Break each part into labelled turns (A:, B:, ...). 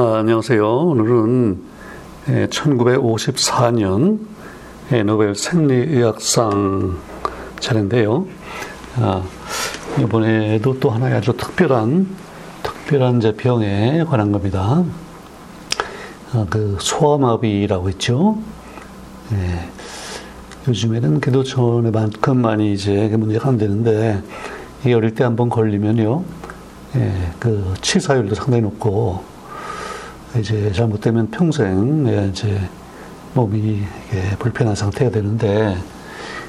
A: 아, 안녕하세요. 오늘은 1954년 예, 노벨 생리의학상 차례인데요. 아, 이번에도 또 하나의 아주 특별한 특별한 제 병에 관한 겁니다. 아, 그 소아마비라고 있죠. 예, 요즘에는 그래도 전에만큼 많이 이제 문제가 안 되는데 이 어릴 때 한번 걸리면요, 예, 그 치사율도 상당히 높고 이제 잘못되면 평생 예, 이제 몸이 불편한 상태가 되는데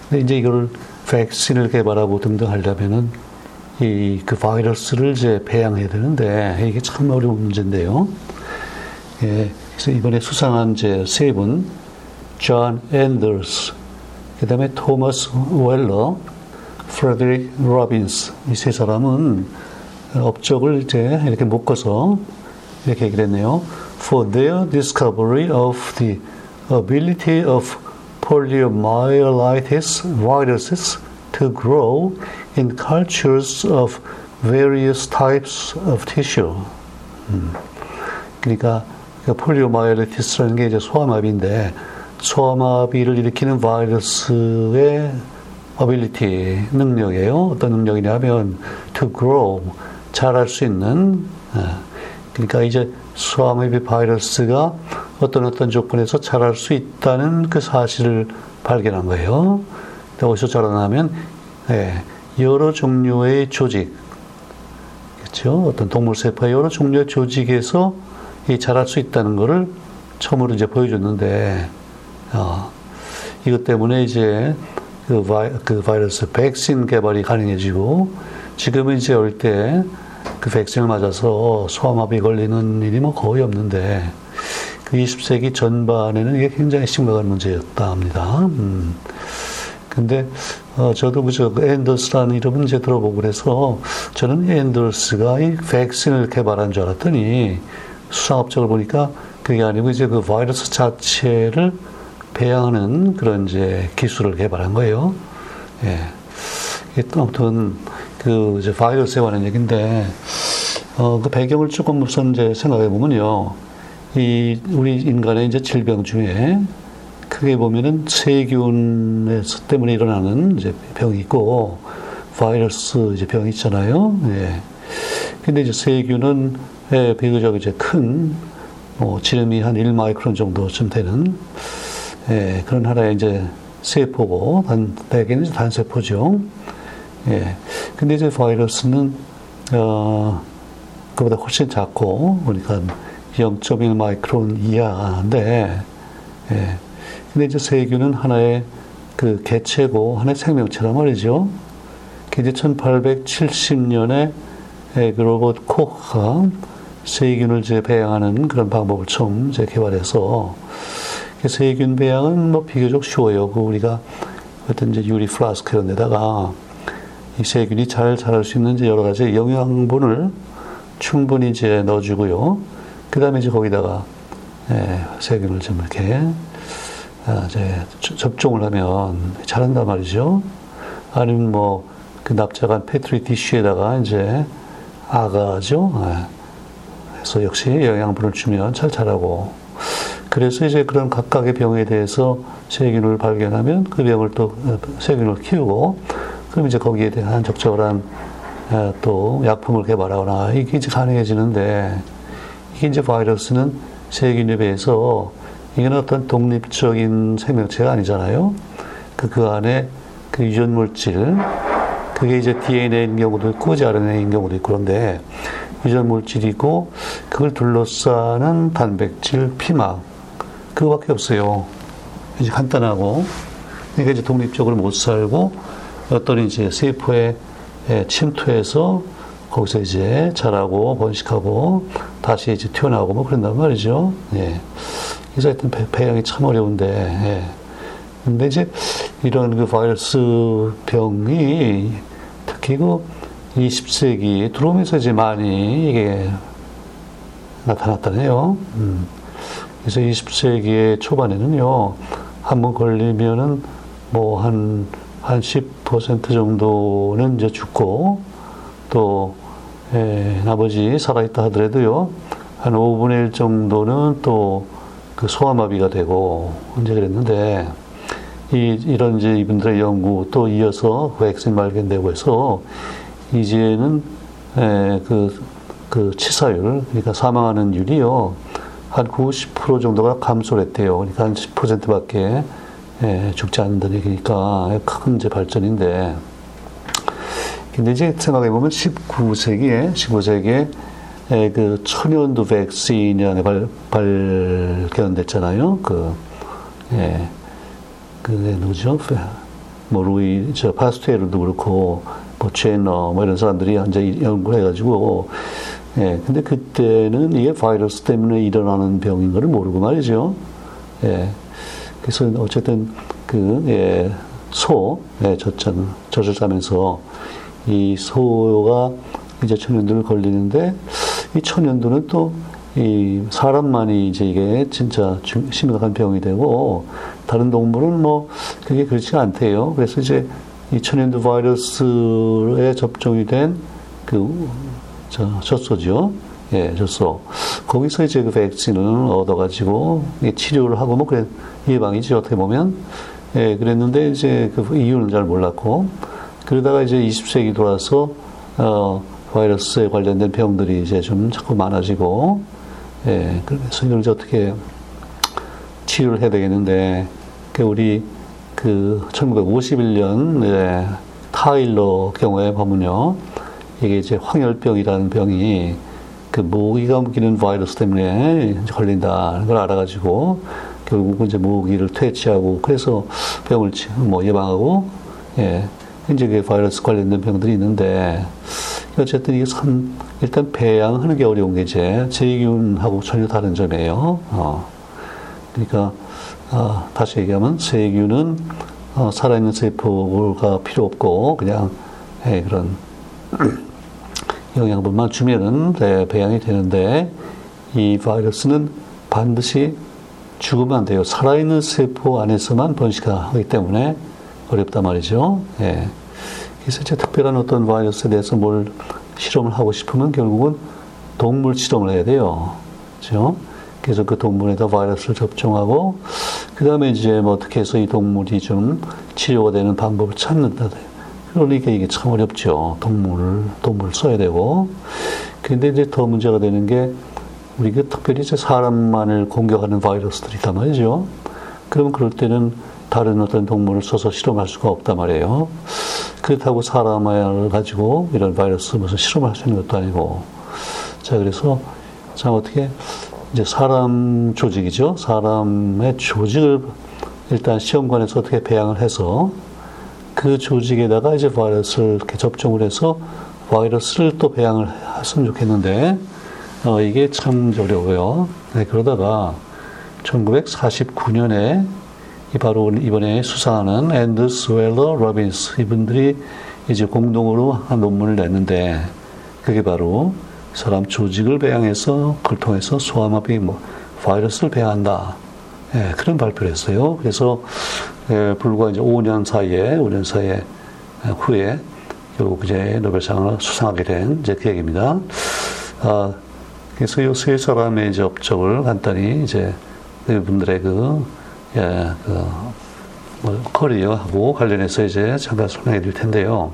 A: 근데 이제 이걸 백신을 개발하고 등등 하려면은 이 그 바이러스를 이제 배양해야 되는데 이게 참 어려운 문제인데요. 예, 그래서 이번에 수상한 이제 세 분, 존 엔더스, 그 다음에 토마스 웰러, 프레드릭 로빈스 이 세 사람은 업적을 이제 이렇게 묶어서 이렇게 얘기를 했네요. For their discovery of the ability of poliomyelitis viruses to grow in cultures of various types of tissue. 음. 그러니까 폴리오마이얼리티스라는 게 이제 소아마비인데 소아마비를 일으키는 바이러스의 어빌리티 능력이에요. 어떤 능력이냐면 to grow 자랄 수 있는 그러니까 이제 수화마비 바이러스가 어떤 어떤 조건에서 자랄 수 있다는 그 사실을 발견한 거예요. 어디서 자라나면 예, 여러 종류의 조직, 그렇죠? 어떤 동물 세포의 여러 종류의 조직에서 이 자랄 수 있다는 것을 처음으로 이제 보여줬는데, 어, 이것 때문에 이제 그, 바이, 그 바이러스 백신 개발이 가능해지고 지금은 이제 어릴 때 그 백신을 맞아서 소아마비 걸리는 일이 뭐 거의 없는데 그 20세기 전반에는 이게 굉장히 심각한 문제였다 합니다. 음. 근데 어, 저도 그저 그 엔더스라는 이름은 이제 들어보고 그래서 저는 앤더스가 이 백신을 개발한 줄 알았더니 수상업적을 보니까 그게 아니고 이제 그 바이러스 자체를 배양하는 그런 이제 기술을 개발한 거예요. 예. 아무튼 그 이제 바이러스에 관한 얘기인데 어, 그 배경을 조금 우선 이제 생각해 보면요. 이 우리 인간의 이제 질병 중에 크게 보면은 세균 때문에 일어나는 이제 병이 있고 바이러스 이제 병이 있잖아요. 예. 근데 이제 세균은 예, 비교적 이제 큰 뭐, 지름이 한 1마이크론 정도쯤 되는 예, 그런 하나의 이제 세포고 단 대개는 단세포죠. 예. 근데 이제 바이러스는, 어, 그보다 훨씬 작고, 그러니까 0.1 마이크론 이하인데, 예. 근데 이제 세균은 하나의 그 개체고, 하나의 생명체란 말이죠. 그 이제 1870년에 그 로버트 코크가 세균을 이제 배양하는 그런 방법을 처음 이제 개발해서, 세균 배양은 뭐 비교적 쉬워요. 그 우리가 어떤 이제 유리 플라스크 이런 데다가 이 세균이 잘 자랄 수 있는 여러 가지 영양분을 충분히 이제 넣어주고요. 그 다음에 이제 거기다가 예, 세균을 좀 이렇게 아, 이제 접종을 하면 자란단 말이죠. 아니면 뭐 그 납작한 페트리 디쉬에다가 이제 아가죠. 예. 그래서 역시 영양분을 주면 잘 자라고. 그래서 이제 그런 각각의 병에 대해서 세균을 발견하면 그 병을 또 어, 세균을 키우고 그럼 이제 거기에 대한 적절한 어, 또 약품을 개발하거나 이게 이제 가능해지는데 이게 이제 바이러스는 세균에 비해서 이게 어떤 독립적인 생명체가 아니잖아요. 그, 그 안에 그 유전 물질, 그게 이제 DNA인 경우도 있고, RNA인 경우도 있고, 그런데 유전 물질이고, 그걸 둘러싸는 단백질, 피막, 그거밖에 없어요. 이제 간단하고, 그러니까 이제 독립적으로 못 살고, 어떤 이제 세포에 침투해서 거기서 이제 자라고 번식하고 다시 이제 튀어나오고 뭐 그런단 말이죠. 예. 그래서 하여튼 배 양이 참 어려운데, 예. 근데 이제 이런 그 바이러스 병이 특히 그 20세기 들어오면서 이제 많이 이게 나타났다네요. 음. 그래서 20세기의 초반에는요, 한 번 걸리면은 뭐 한 한 10% 정도는 이제 죽고 또 에, 나머지 살아있다 하더라도요 한 5분의 1 정도는 또 그 소아마비가 되고 이제 그랬는데 이, 이런 이제 이분들의 연구 또 이어서 그 백신 발견되고 해서 이제는 에, 그, 그 치사율, 그러니까 사망하는 율이요. 한 90% 정도가 감소를 했대요. 그러니까 한 10%밖에 예, 죽지 않는다는 얘기니까 큰 이제 발전인데. 근데 이제 생각해 보면 19세기에, 19세기에 예, 그 천연두 백신이 발, 발견됐잖아요. 그, 예, 그 누구죠? 뭐 루이, 저 파스테르도 그렇고, 뭐 제너, 뭐 이런 사람들이 이제 연구를 해가지고, 예, 근데 그때는 이게 바이러스 때문에 일어나는 병인 걸 모르고 말이죠. 예. 그래서 어쨌든 그, 예, 소, 예, 젖잔, 젖을 짜면서 이 소가 이제 천연두를 걸리는데 이 천연두는 또 이 사람만이 이제 이게 진짜 심각한 병이 되고 다른 동물은 뭐 그게 그렇지가 않대요. 그래서 이제 이 천연두 바이러스에 접종이 된그 젖소죠. 예, 젖소. 거기서 이제 그 백신을 얻어가지고 치료를 하고 뭐 그래 예방이지 어떻게 보면. 예, 그랬는데 이제 그 이유는 잘 몰랐고. 그러다가 이제 20세기 돌아서 어, 바이러스에 관련된 병들이 이제 좀 자꾸 많아지고. 예, 그래서 이걸 이제 어떻게 치료를 해야 되겠는데. 그 우리 그 1951년 예, 타일러 경우에 보면요. 이게 이제 황열병이라는 병이 그 모기가 옮기는 바이러스 때문에 걸린다는 걸 알아가지고 결국은 이제 모기를 퇴치하고 그래서 병을 뭐 예방하고 예 이제 그 바이러스 관련된 병들이 있는데 어쨌든 이게 참 일단 배양하는 게 어려운 게 이제 세균하고 전혀 다른 점이에요. 어. 그러니까 어, 다시 얘기하면 세균은 어, 살아있는 세포가 필요 없고 그냥 예, 그런 영양분만 주면은 네, 배양이 되는데 이 바이러스는 반드시 죽으면 안 돼요. 살아있는 세포 안에서만 번식하기 때문에 어렵단 말이죠. 예. 그래서 이제 특별한 어떤 바이러스에 대해서 뭘 실험을 하고 싶으면 결국은 동물 실험을 해야 돼요. 그죠? 그래서 그 동물에다 바이러스를 접종하고, 그 다음에 이제 뭐 어떻게 해서 이 동물이 좀 치료가 되는 방법을 찾는다. 그러니까 이게 참 어렵죠. 동물을, 동물을 써야 되고. 근데 이제 더 문제가 되는 게 우리가 특별히 이제 사람만을 공격하는 바이러스들이 있단 말이죠. 그러면 그럴 때는 다른 어떤 동물을 써서 실험할 수가 없단 말이에요. 그렇다고 사람을 가지고 이런 바이러스 무슨 실험을 할수 있는 것도 아니고. 자, 그래서 참 어떻게 이제 사람 조직이죠. 사람의 조직을 일단 시험관에서 어떻게 배양을 해서 그 조직에다가 이제 바이러스를 이렇게 접종을 해서 바이러스를 또 배양을 했으면 좋겠는데, 어, 이게 참 어려워요. 네, 그러다가 1949년에 바로 이번에 수상하는 앤더스 웰러 로빈스 이분들이 이제 공동으로 한 논문을 냈는데 그게 바로 사람 조직을 배양해서 그걸 통해서 소아마비 뭐 바이러스를 배양한다. 예, 그런 발표를 했어요. 그래서 예, 불과 이제 5년 사이에 5년 사이에 후에 결국 이제 노벨상을 수상하게 된 이제 그 얘기입니다. 아, 그래서 이 세 사람의 이제 업적을 간단히 이제 그분들의 그, 예, 그, 뭐, 커리어하고 관련해서 이제 잠깐 설명해 드릴 텐데요.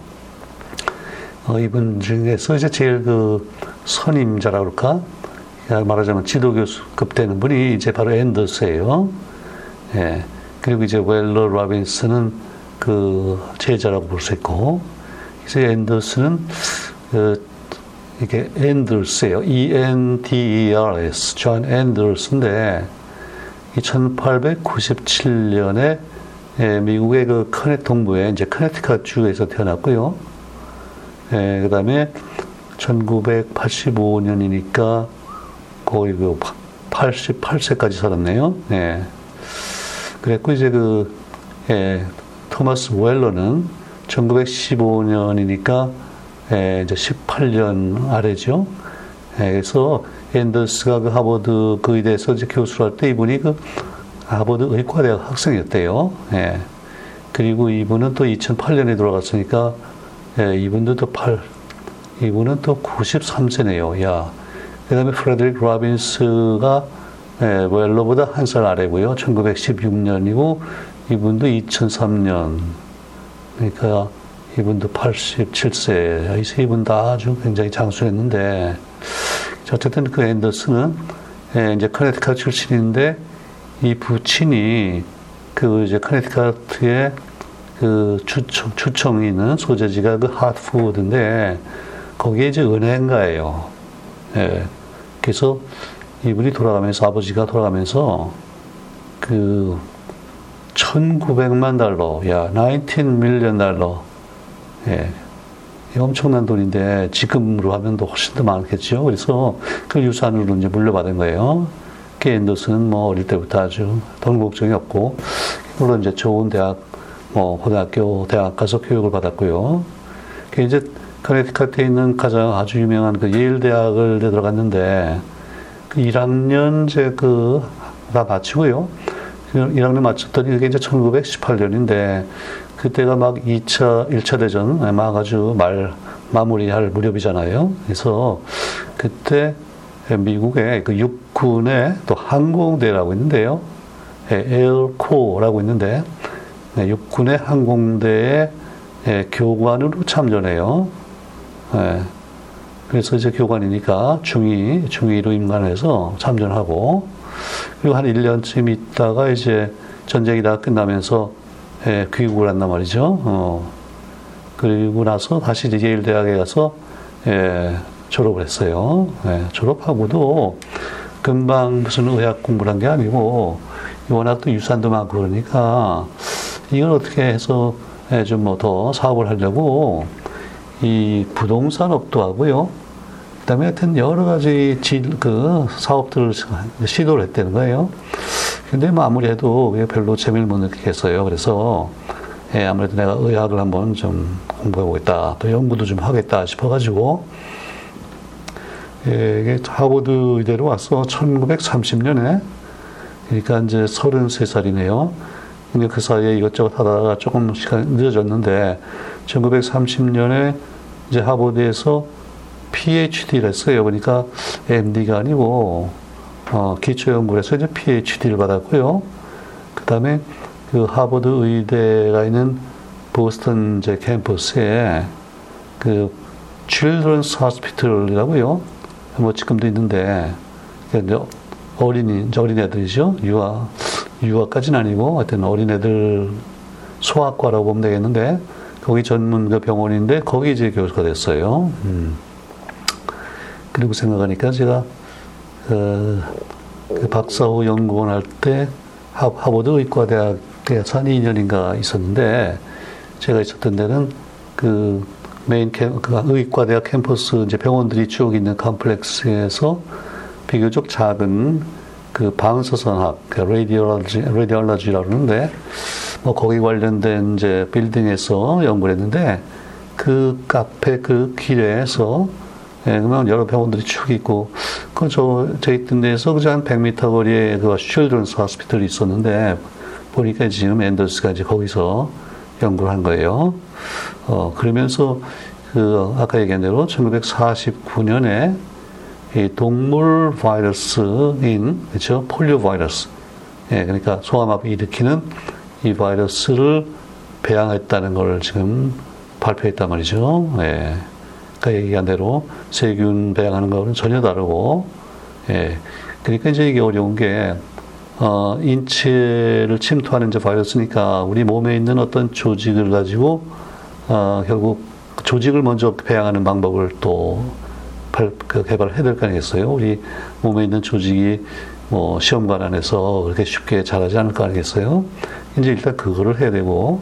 A: 어, 이분 중에서 이제 제일 그 선임자라 그럴까? 말하자면 지도교수급 되는 분이 이제 바로 앤더스예요. 예. 그리고 이제 웰러 라빈스는 그 제자라고 볼 수 있고, 그래서 앤더스는 그 이게 앤더스예요. E-N-D-E-R-S, 존 앤더스인데, 1897년에 예, 미국의 그 커넷 동부에 이제 커네티컷 주에서 태어났고요. 예, 그 다음에 1985년이니까 거의 그 88세까지 살았네요. 예. 그랬고, 이제 그, 예, 토마스 웰러는 1915년이니까, 예, 이제 18년 아래죠. 예, 그래서 앤더스가 그 하버드 그 의대에서 이제 교수를 할 때 이분이 그 하버드 의과대학 학생이었대요. 예. 그리고 이분은 또 2008년에 돌아갔으니까, 예, 이분도 또 8, 이분은 또 93세네요. 야. 그 다음에 프레드릭 라빈스가 예, 웰러보다 한 살 아래고요. 1916년이고 이분도 2003년. 그러니까 이분도 87세. 이 세 분 다 아주 굉장히 장수했는데 어쨌든 그 앤더슨은 예, 이제 커네티컷 출신인데 이 부친이 그 이제 커네티컷의 그 주청, 주청이 있는 소재지가 그 하트푸드인데 거기에 이제 은행가예요. 예. 그래서 이분이 돌아가면서 아버지가 돌아가면서 그 1900만 달러, 야, 19 밀리언 달러. 예. 엄청난 돈인데 지금으로 하면 더 훨씬 더 많겠죠. 그래서 그 유산으로 이제 물려받은 거예요. 그 앤더슨은 뭐 어릴 때부터 아주 돈 걱정이 없고 물론 이제 좋은 대학 뭐 고등학교 대학 가서 교육을 받았고요. 그 이제 커네티컷에 있는 가장 아주 유명한 그 예일 대학을 들어갔는데 그 1학년 이제 그다 마치고요. 1학년 마쳤더니 그게 이제 1918년인데 그때가 막 2차, 1차 대전 막 아주 말 마무리할 무렵이잖아요. 그래서 그때 미국의 그 육군의 또 항공대라고 있는데요. 에어코라고 있는데 네, 육군의 항공대의 예, 교관으로 참전해요. 예, 그래서 이제 교관이니까 중위, 중위로 임관해서 참전하고, 그리고 한 1년쯤 있다가 이제 전쟁이 다 끝나면서 예, 귀국을 한단 말이죠. 어. 그리고 나서 다시 이제 예일 대학에 가서 예, 졸업을 했어요. 예, 졸업하고도 금방 무슨 의학 공부를 한 게 아니고 워낙 또 유산도 많고 그러니까 이걸 어떻게 해서 예, 좀뭐 더 사업을 하려고 이 부동산업도 하고요. 그다음에 하여튼 여러 가지 질, 그 사업들을 시도를 했다는 거예요. 근데 뭐 아무래도 별로 재미를 못 느끼겠어요. 그래서 예, 아무래도 내가 의학을 한번 좀 공부해 보겠다. 또 연구도 좀 하겠다 싶어가지고 예, 이게 하버드 의대로 와서 1930년에 그러니까 이제 33살이네요. 근데 그 사이에 이것저것 하다가 조금 시간이 늦어졌는데 1930년에 이제 하버드에서 PhD를 했어요. 그러니까 MD가 아니고 어, 기초연구에서 이제 PhD를 받았고요. 그 다음에 그 하버드 의대가 있는 보스턴 이제 캠퍼스에 그 Children's Hospital이라고요. 뭐 지금도 있는데 이제 어린이 어린애들이죠. 유아 유아까지는 아니고 하여튼 어린애들 소아과라고 보면 되겠는데 거기 전문 그 병원인데 거기 이제 교수가 됐어요. 음. 그리고 생각하니까 제가 그, 그 박사후 연구원 할 때 하버드 의과대학에서 한 2년인가 있었는데 제가 있었던 데는 그 메인 캠, 그 의과대학 캠퍼스 이제 병원들이 쭉 있는 컴플렉스에서 비교적 작은 그 방사선학, 그 radiology, radiology라고 그러는데 뭐 거기 관련된 이제 빌딩에서 연구를 했는데 그 카페 그 길에서 예, 그러면 여러 병원들이 쭉 있고, 그, 저, 저 있던 데에서 그저 한 100m 거리에 그 Children's Hospital이 있었는데, 보니까 지금 앤더스가 이제 거기서 연구를 한 거예요. 어, 그러면서 그, 아까 얘기한 대로 1949년에 이 동물 바이러스인, 그죠? 폴리오 바이러스. 예, 그러니까 소아마비 일으키는 이 바이러스를 배양했다는 걸 지금 발표했단 말이죠. 예. 아까 얘기한 대로 세균 배양하는 거는 전혀 다르고, 예. 그러니까 이제 이게 어려운 게, 어, 인체를 침투하는 이제 바이러스니까 우리 몸에 있는 어떤 조직을 가지고, 어, 결국 조직을 먼저 배양하는 방법을 또 그 개발을 해야 될 거 아니겠어요? 우리 몸에 있는 조직이 뭐 시험관 안에서 그렇게 쉽게 자라지 않을 거 아니겠어요? 이제 일단 그거를 해야 되고,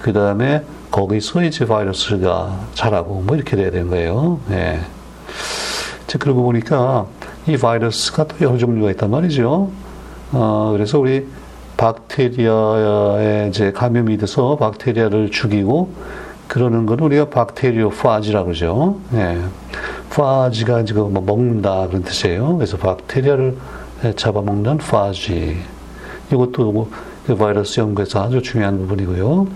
A: 그 다음에 거기서 이제 바이러스가 자라고 뭐 이렇게 돼야 되는 거예요. 예. 자, 그러고 보니까 이 바이러스가 또 여러 종류가 있단 말이죠. 어, 그래서 우리 박테리아에 이제 감염이 돼서 박테리아를 죽이고 그러는 건 우리가 박테리오 파지라고 그러죠. 예. 파지가 지금 뭐 먹는다 그런 뜻이에요. 그래서 박테리아를 잡아먹는 파지. 이것도 뭐그 바이러스 연구에서 아주 중요한 부분이고요.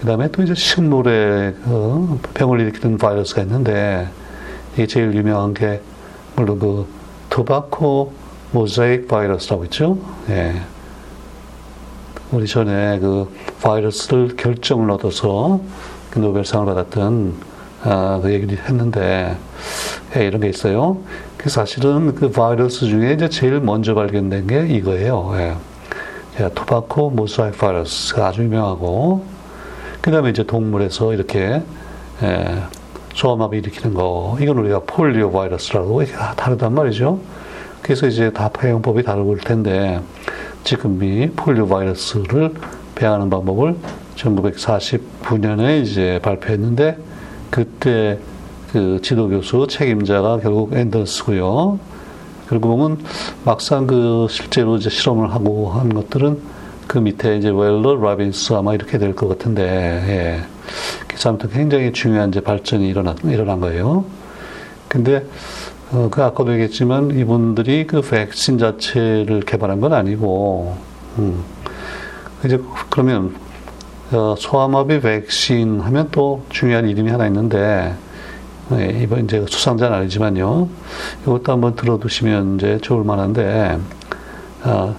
A: 그 다음에 또 이제 식물에 그 병을 일으키는 바이러스가 있는데 이게 제일 유명한 게 물론 그 토바코 모자이크 바이러스라고 있죠. 예. 우리 전에 그 바이러스를 결정을 얻어서 그 노벨상을 받았던 아, 그 얘기를 했는데 예, 이런 게 있어요. 그 사실은 그 바이러스 중에 이제 제일 먼저 발견된 게 이거예요. 예. 예, 토바코 모사이크 바이러스가 아주 유명하고 그 다음에 이제 동물에서 이렇게 예, 소아마비 일으키는 거 이건 우리가 폴리오 바이러스라고 다르단 말이죠. 그래서 이제 다 배양법이 다를 텐데 지금 이 폴리오 바이러스를 배양하는 방법을 1949년에 이제 발표했는데 그때 그 지도 교수 책임자가 결국 앤더스고요. 결국은 막상 그 실제로 이제 실험을 하고 한 것들은 그 밑에 이제 웰러, 라빈스 아마 이렇게 될 것 같은데, 예. 그래서 아무튼 굉장히 중요한 이제 발전이 일어난, 일어난 거예요. 근데, 어, 그 아까도 얘기했지만 이분들이 그 백신 자체를 개발한 건 아니고, 음. 이제 그러면, 어, 소아마비 백신 하면 또 중요한 이름이 하나 있는데, 네, 이번 이제 수상자는 아니지만요. 이것도 한번 들어두시면 이제 좋을 만한데, 아,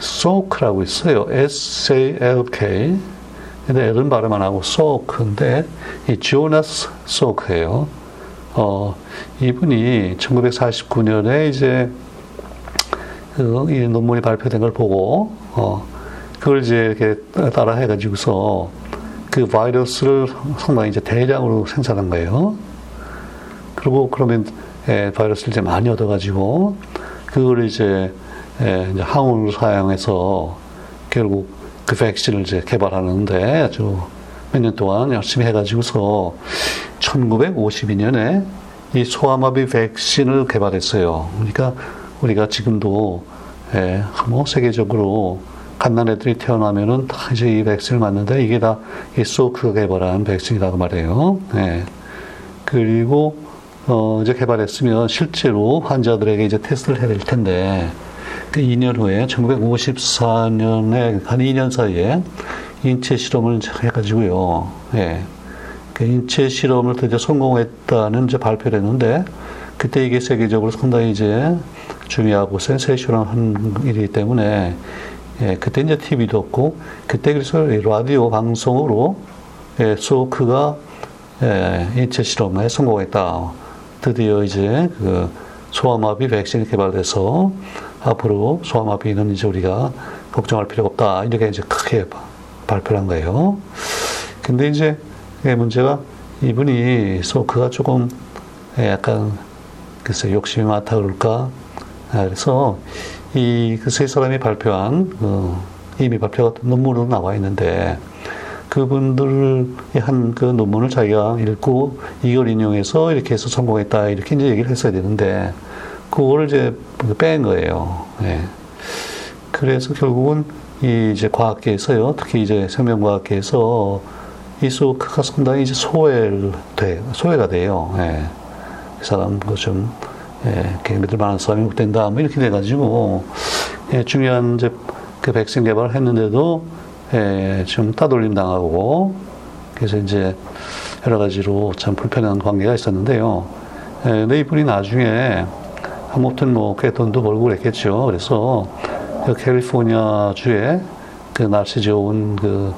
A: SOK라고 있어요. S-A-L-K. 근데 L은 발음 안 하고 SOK인데, 이 조나스 SOK예요. 어, 이분이 1949년에 이제 그, 이 논문이 발표된 걸 보고, 어, 그걸 이제 이렇게 따라 해가지고서 그 바이러스를 상당히 이제 대량으로 생산한 거예요. 그리고 그러면 예, 바이러스를 이제 많이 얻어가지고 그걸 이제, 예, 이제 항우를 사용해서 결국 그 백신을 이제 개발하는데 아주 몇 년 동안 열심히 해가지고서 1952년에 이 소아마비 백신을 개발했어요. 그러니까 우리가 지금도 예, 뭐 세계적으로 갓난 애들이 태어나면은 다 이제 이 백신을 맞는데 이게 다 이 소크가 개발한 백신이라고 말해요. 예. 그리고 어, 이제 개발했으면 실제로 환자들에게 이제 테스트를 해야 될 텐데, 그 2년 후에 1954년에 한 2년 사이에 인체 실험을 해가지고요. 예. 그 인체 실험을 드디어 성공했다는 이제 발표를 했는데, 그때 이게 세계적으로 상당히 이제 중요하고 센세이션한 일이기 때문에, 예, 그때 이제 TV도 없고, 그때 그래서 라디오 방송으로, 예, 소크가 예, 인체 실험에 성공했다. 드디어 이제 그 소아마비 백신이 개발돼서 앞으로 소아마비는 이제 우리가 걱정할 필요가 없다. 이렇게 이제 크게 발표한 거예요. 근데 이제 문제가 이분이 소크가 조금 약간 글쎄 욕심이 많다 그럴까. 아, 그래서 이 그 세 사람이 발표한 어, 이미 발표가 논문으로 나와 있는데 그분들이 한그 논문을 자기가 읽고 이걸 인용해서 이렇게 해서 성공했다 이렇게 이제 얘기를 했어야 되는데 그거를 이제 뺀 거예요. 네. 그래서 결국은 이 이제 과학계에서요, 특히 이제 생명과학계에서 이 소크가 상당히 이제 소외를 돼, 소외가 돼요. 예. 이 사람 뭐좀 예, 믿을 만한 사람이 된다, 뭐 이렇게 돼가지고 예, 중요한 이제 그 백신 개발을 했는데도 예, 좀 따돌림 당하고 그래서 이제 여러 가지로 참 불편한 관계가 있었는데요. 예, 근데 이분이 나중에 아무튼 뭐 꽤 돈도 벌고 그랬겠죠. 그래서 그 캘리포니아 주에 그 날씨 좋은 그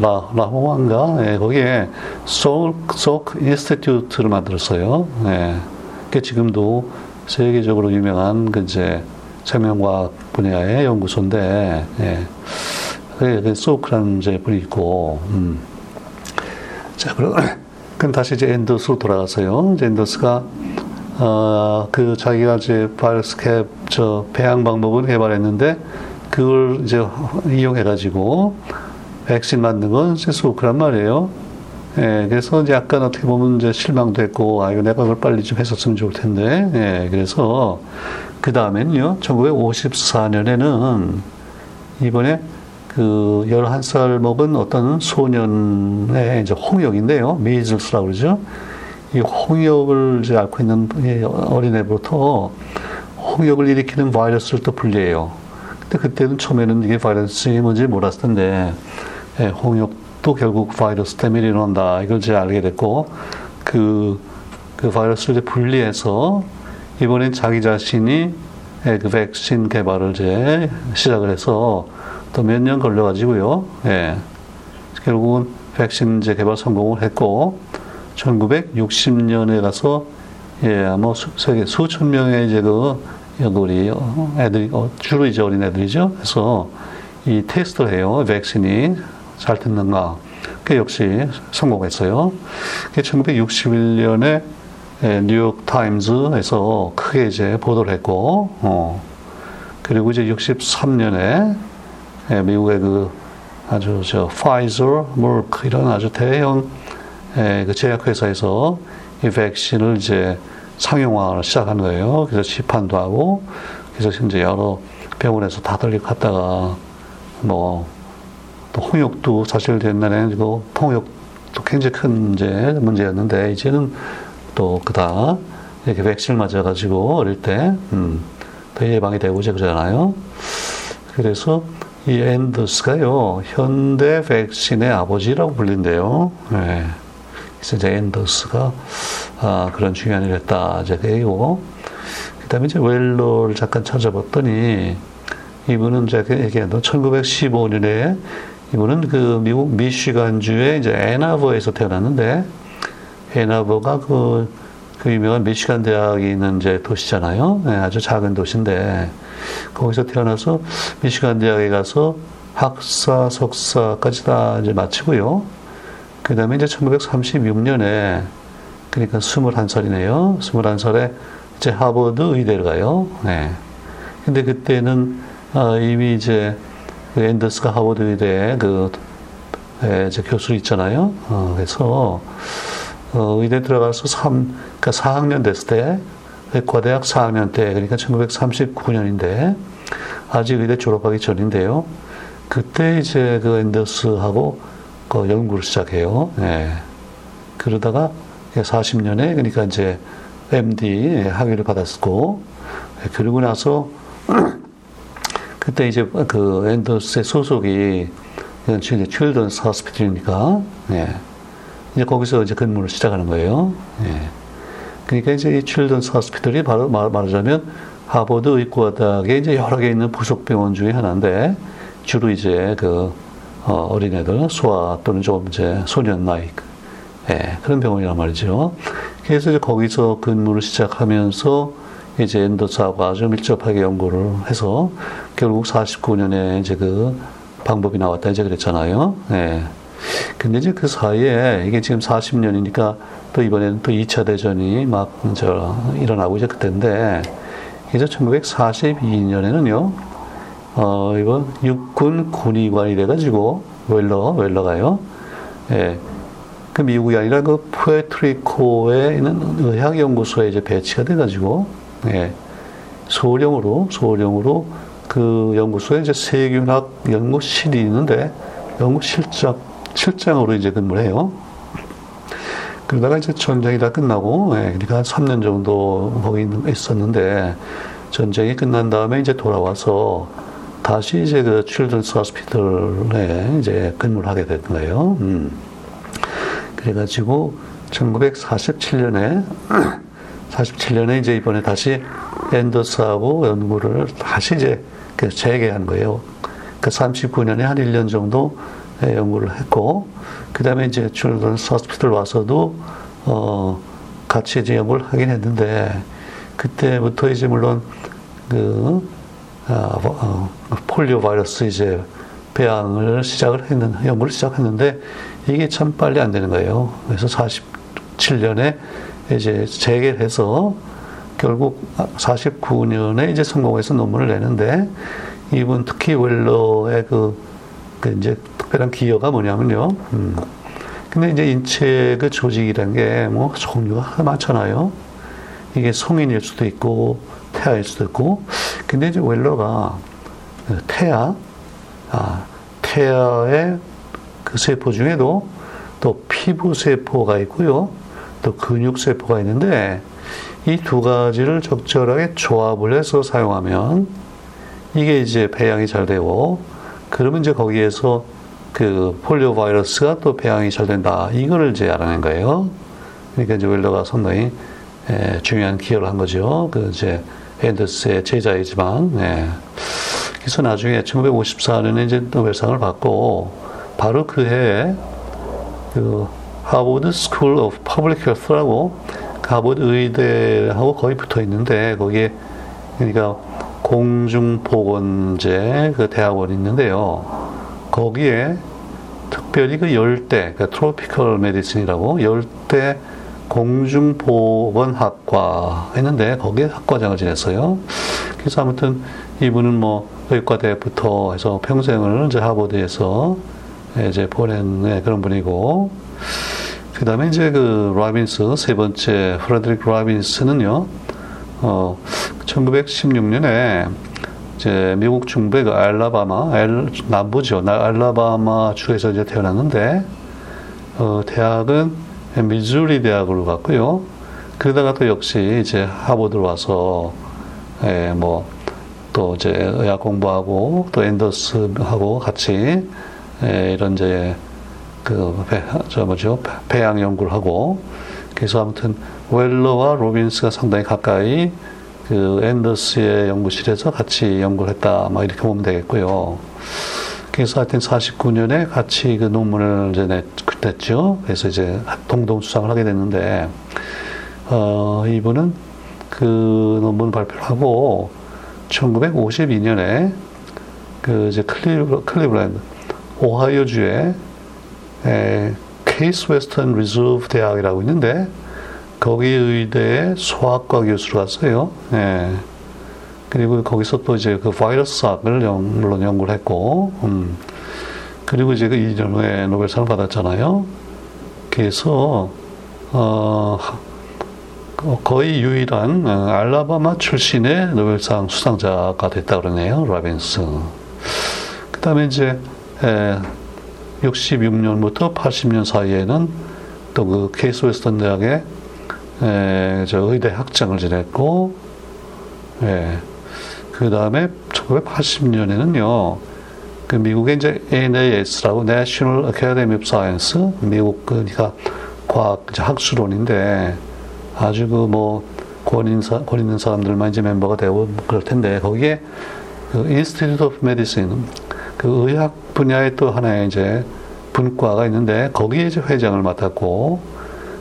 A: 라, 라호야인가 예, 거기에 소크 소크 Institute를 만들었어요. 예. 그 지금도 세계적으로 유명한 그 이제 생명과학 분야의 연구소인데 예. 그 소크라는 이제 분이 있고, 음. 자, 그럼, 그럼 다시 이제 앤더스로 돌아가서요. 이제 앤더스가, 어, 그 자기가 이제 바이러스 캡, 저, 배양 방법을 개발했는데, 그걸 이제 이용해가지고, 백신 만든 건 이제 소크란 말이에요. 예, 그래서 이제 약간 어떻게 보면 이제 실망도 했고, 아, 이거 내가 그걸 빨리 좀 했었으면 좋을 텐데, 예, 그래서, 그 다음엔요, 1954년에는, 이번에 그 11살 먹은 어떤 소년의 이제 홍역인데요. 메이즐스라고 그러죠. 이 홍역을 이제 앓고 있는 어린애부터 홍역을 일으키는 바이러스를 또 분리해요. 근데 그때는 처음에는 이게 바이러스이 뭔지 몰랐을 텐데, 예, 홍역 도 결국 바이러스 때문에 일어난다. 이걸 이제 알게 됐고, 그, 그 바이러스를 이제 분리해서 이번엔 자기 자신이 그 백신 개발을 이제 시작을 해서 또 몇 년 걸려가지고요. 예. 결국은 백신 이제 개발 성공을 했고, 1960년에 가서 예, 뭐 세계 수천 명의 이제 그 우리 애들이 어, 주로 이제 어린 애들이죠. 그래서 이 테스트를 해요. 백신이 잘 듣는가. 그 역시 성공했어요. 1961년에 예, 뉴욕 타임즈에서 크게 이제 보도를 했고, 어, 그리고 이제 63년에 예, 미국의 그 아주 저 파이저, 몰크 이런 아주 대형 예, 그 제약회사에서 이 백신을 이제 상용화를 시작한 거예요. 그래서 시판도 하고, 그래서 이제 여러 병원에서 다들 갔다가 뭐, 또 홍역도 사실 옛날에는 그 통역도 굉장히 큰 이제 문제였는데, 이제는 또 그다 이렇게 백신을 맞아가지고 어릴 때, 음, 더 예방이 되고 이제 그러잖아요. 그래서 이 앤더스가요, 현대 백신의 아버지라고 불린대요. 네. 그래서 이제 앤더스가 아, 그런 중요한 일을 했다. 이제 그 다음에 이제 웰러를 잠깐 찾아봤더니 이분은 제가 얘기한 1915년에 이분은 그 미국 미시간주의 이제 애나버에서 태어났는데 애나버가 그, 그 유명한 미시간 대학이 있는 이제 도시잖아요. 네, 아주 작은 도시인데 거기서 태어나서 미시간 대학에 가서 학사, 석사까지 다 이제 마치고요. 그 다음에 이제 1936년에 그러니까 21살이네요. 21살에 이제 하버드 의대를 가요. 네. 근데 그때는 어, 이미 이제 그 앤더스가 하버드 의대 그 예, 이제 교수 있잖아요. 어, 그래서 어, 의대 들어가서 3, 그러니까 4학년 됐을 때, 의과대학 4학년 때, 그러니까 1939년인데, 아직 의대 졸업하기 전인데요. 그때 이제 그 앤더스하고 그 연구를 시작해요. 예. 그러다가 40년에 그러니까 이제 MD 학위를 받았고 예, 그러고 나서 그때 이제 그 앤더스의 소속이 이제 칠던스 하스피틀이니까 예. 이제 거기서 이제 근무를 시작하는 거예요. 예. 그러니까 이제 이 칠던스 하스피털이 바로 말, 말하자면 하버드 의과대학에 이제 여러 개 있는 부속 병원 중에 하나인데 주로 이제 그 어, 어린애들 소아 또는 좀 이제 소년 나이 예, 그런 병원이란 말이죠. 그래서 이제 거기서 근무를 시작하면서 이제 엔더스하고 아주 밀접하게 연구를 해서 결국 49년에 이제 그 방법이 나왔다 이제 그랬잖아요. 예. 근데 이제 그 사이에 이게 지금 40년이니까 또 이번에는 또 2차 대전이 막 저 일어나고 이제 그때인데 그래서 1942년에는요. 어, 이거 육군 군의관이 돼가지고 웰러 웰러가요. 예. 그 미국이 아니라 그 푸에트리코에 있는 의학연구소에 이제 배치가 돼가지고, 예, 소령으로, 소령으로 그 연구소에 이제 세균학 연구실이 있는데, 연구실장, 실장으로 이제 근무를 해요. 그러다가 이제 전쟁이 다 끝나고, 예, 그러니까 한 3년 정도 거기 있었는데, 전쟁이 끝난 다음에 이제 돌아와서 다시 이제 그 칠드런스 호스피털에 이제 근무를 하게 된 거예요. 음. 그래가지고 1947년에 47년에 이제 이번에 다시 앤더스하고 연구를 다시 이제 그 재개한 거예요. 그 39년에 한 1년 정도 연구를 했고, 그 다음에 이제 칠드런스 호스피털 와서도, 어, 같이 이제 연구를 하긴 했는데, 그때부터 이제 물론 그, 아, 어, 폴리오 바이러스 이제 배양을 시작을 했는, 연구를 시작했는데, 이게 참 빨리 안 되는 거예요. 그래서 47년에 이제 재개해서 결국 49년에 이제 성공해서 논문을 내는데 이분 특히 웰러의 그, 그 이제 특별한 기여가 뭐냐면요. 음. 근데 이제 인체 그 조직이라는 게뭐 종류가 많잖아요. 이게 성인일 수도 있고 태아일 수도 있고. 근데 이제 웰러가 태아, 아, 태아의 그 세포 중에도 또 피부 세포가 있고요. 또 근육 세포가 있는데 이 두 가지를 적절하게 조합을 해서 사용하면 이게 이제 배양이 잘 되고 그러면 이제 거기에서 그 폴리오 바이러스가 또 배양이 잘 된다. 이거를 이제 알아낸 거예요. 그러니까 이제 웰러가 상당히 예, 중요한 기여를 한 거죠. 그 이제 앤더스의 제자이지만, 예. 그래서 나중에 1954년에 이제 노벨상을 받고 바로 그 해에 그 하버드 School of Public Health라고 하버드 의대하고 거의 붙어 있는데 거기에 그러니까 공중보건 이제 그 대학원이 있는데요. 거기에 특별히 그 열대, 그 Tropical Medicine이라고 열대 공중보건학과 했는데 거기에 학과장을 지냈어요. 그래서 아무튼 이분은 뭐 의과대부터 해서 평생을 이제 하버드에서 이제 보낸 네, 그런 분이고 그 다음에 이제 그 라빈스 세 번째 프레드릭 라빈스는요 어 1916년에 이제 미국 중부의 그 알라바마 알, 남부죠. 알라바마 주에서 이제 태어났는데 어 대학은 미주리 대학으로 갔고요. 그러다가 또 역시 이제 하버드로 와서 예, 뭐 또 이제 의학 공부하고 또 앤더스하고 같이 예, 이런 이제 그, 배, 저 뭐죠, 배양 연구를 하고, 그래서 아무튼 웰러와 로빈스가 상당히 가까이 그 앤더스의 연구실에서 같이 연구를 했다, 막 이렇게 보면 되겠고요. 그래서 하여튼 49년에 같이 그 논문을 이제 냈, 냈죠. 그래서 이제 공동 수상을 하게 됐는데, 어, 이분은 그 논문 발표를 하고, 1952년에 그 이제 클리브, 클리브랜드, 오하이오주에 케이스 웨스턴 리저브 대학이라고 있는데 거기 의대에 소아과 교수로 갔어요. 예. 그리고 거기서 또 이제 그 바이러스학을 영, 물론 연구를 했고, 음. 그리고 이제 그 2년 후에 노벨상을 받았잖아요. 그래서, 어, 거의 유일한 어, 알라바마 출신의 노벨상 수상자가 됐다 그러네요. 라빈스. 그 다음에 이제, 에, 66년부터 80년 사이에는 또 그 케이스 웨스턴 대학에 에, 저 의대 학장을 지냈고, 예. 그 다음에 1980년에는요, 그 미국의 이제 NAS라고 National Academy of Science, 미국 그, 그러니까 과학 학술원인데 아주 그 뭐 권인사, 권 있는 사람들만 이제 멤버가 되고 그럴 텐데 거기에 그 Institute of Medicine, 그 의학 분야의 또 하나의 이제 분과가 있는데 거기에 이제 회장을 맡았고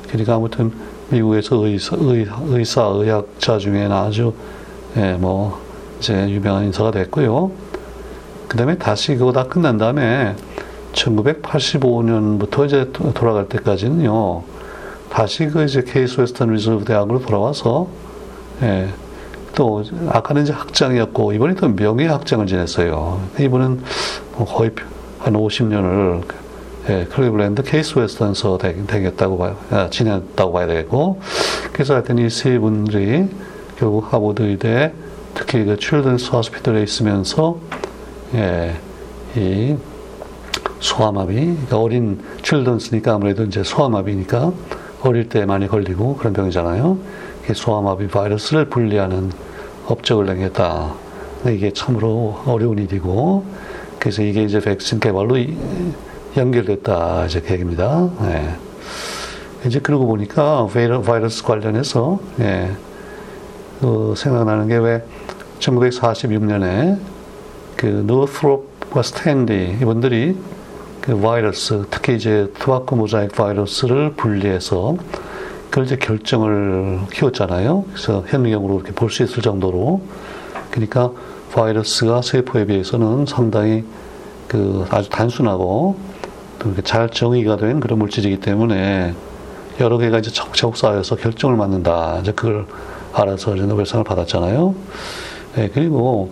A: 그러니까 아무튼 미국에서 의사, 의, 의사 의학자 중에는 아주 예, 뭐 이제 유명한 인사가 됐고요. 그 다음에 다시 그거 다 끝난 다음에 1985년부터 이제 돌아갈 때까지는요. 다시 그 이제 케이스 웨스턴 리저브 대학으로 돌아와서 예, 또 아까는 이제 학장이었고 이번에 또 명예 학장을 지냈어요. 이분은 뭐 거의 한 50년을 예, 클리블랜드 케이스 웨스턴서 되겠다고 봐요. 아, 지냈다고 봐야 되고 그래서 하여튼 이 세 분들이 결국 하버드 의대 특히 그 칠든스 호스피털에 있으면서 예, 이 소아마비 그러니까 어린 칠든스니까 아무래도 이제 소아마비니까 어릴 때 많이 걸리고 그런 병이잖아요. 소아마비 바이러스를 분리하는 업적을 남겼다. 이게 참으로 어려운 일이고, 그래서 이게 이제 백신 개발로 연결됐다. 이제 계획입니다. 예. 이제 그러고 보니까 바이러스 관련해서, 예, 그 생각나는 게 왜 1946년에 그 노스롭과 스탠디 이분들이 그 바이러스, 특히 이제 투바코 모자익 바이러스를 분리해서 그걸 이제 결정을 키웠잖아요. 그래서 현미경으로 이렇게 볼 수 있을 정도로. 그러니까 바이러스가 세포에 비해서는 상당히 그 아주 단순하고 잘 정의가 된 그런 물질이기 때문에 여러 개가 이제 쌓여서 결정을 맞는다. 이제 그걸 알아서 이제 노벨상을 받았잖아요. 네, 그리고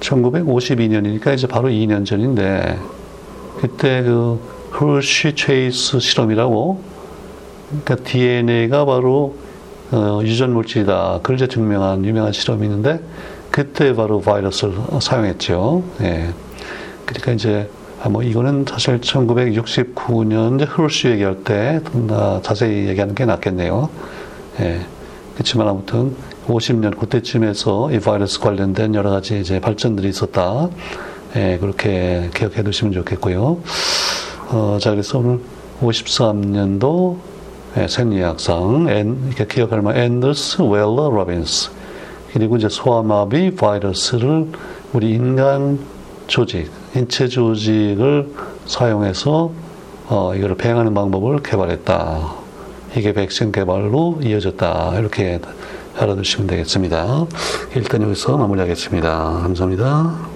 A: 1952년이니까 이제 바로 2년 전인데 그때 그 홀시 체이스 실험이라고 그러니까 DNA가 바로 어, 유전 물질이다. 그걸 이제 증명한 유명한 실험이 있는데 그때 바로 바이러스를 사용했죠. 예. 그러니까 이제 아, 뭐 이거는 사실 1969년 홀시 얘기할 때 자세히 얘기하는 게 낫겠네요. 예. 그렇지만 아무튼 50년 그때쯤에서 이 바이러스 관련된 여러 가지 이제 발전들이 있었다. 예, 그렇게 기억해 두시면 좋겠고요. 어, 자, 그래서 오늘 53년도 예, 생리학상, 앤, 이렇게 기억할 만 앤더스 웰러 로빈스. 그리고 이제 소아마비 바이러스를 우리 인간 조직, 인체 조직을 사용해서 어, 이걸 배양하는 방법을 개발했다. 이게 백신 개발로 이어졌다. 이렇게 알아두시면 되겠습니다. 일단 여기서 마무리하겠습니다. 감사합니다.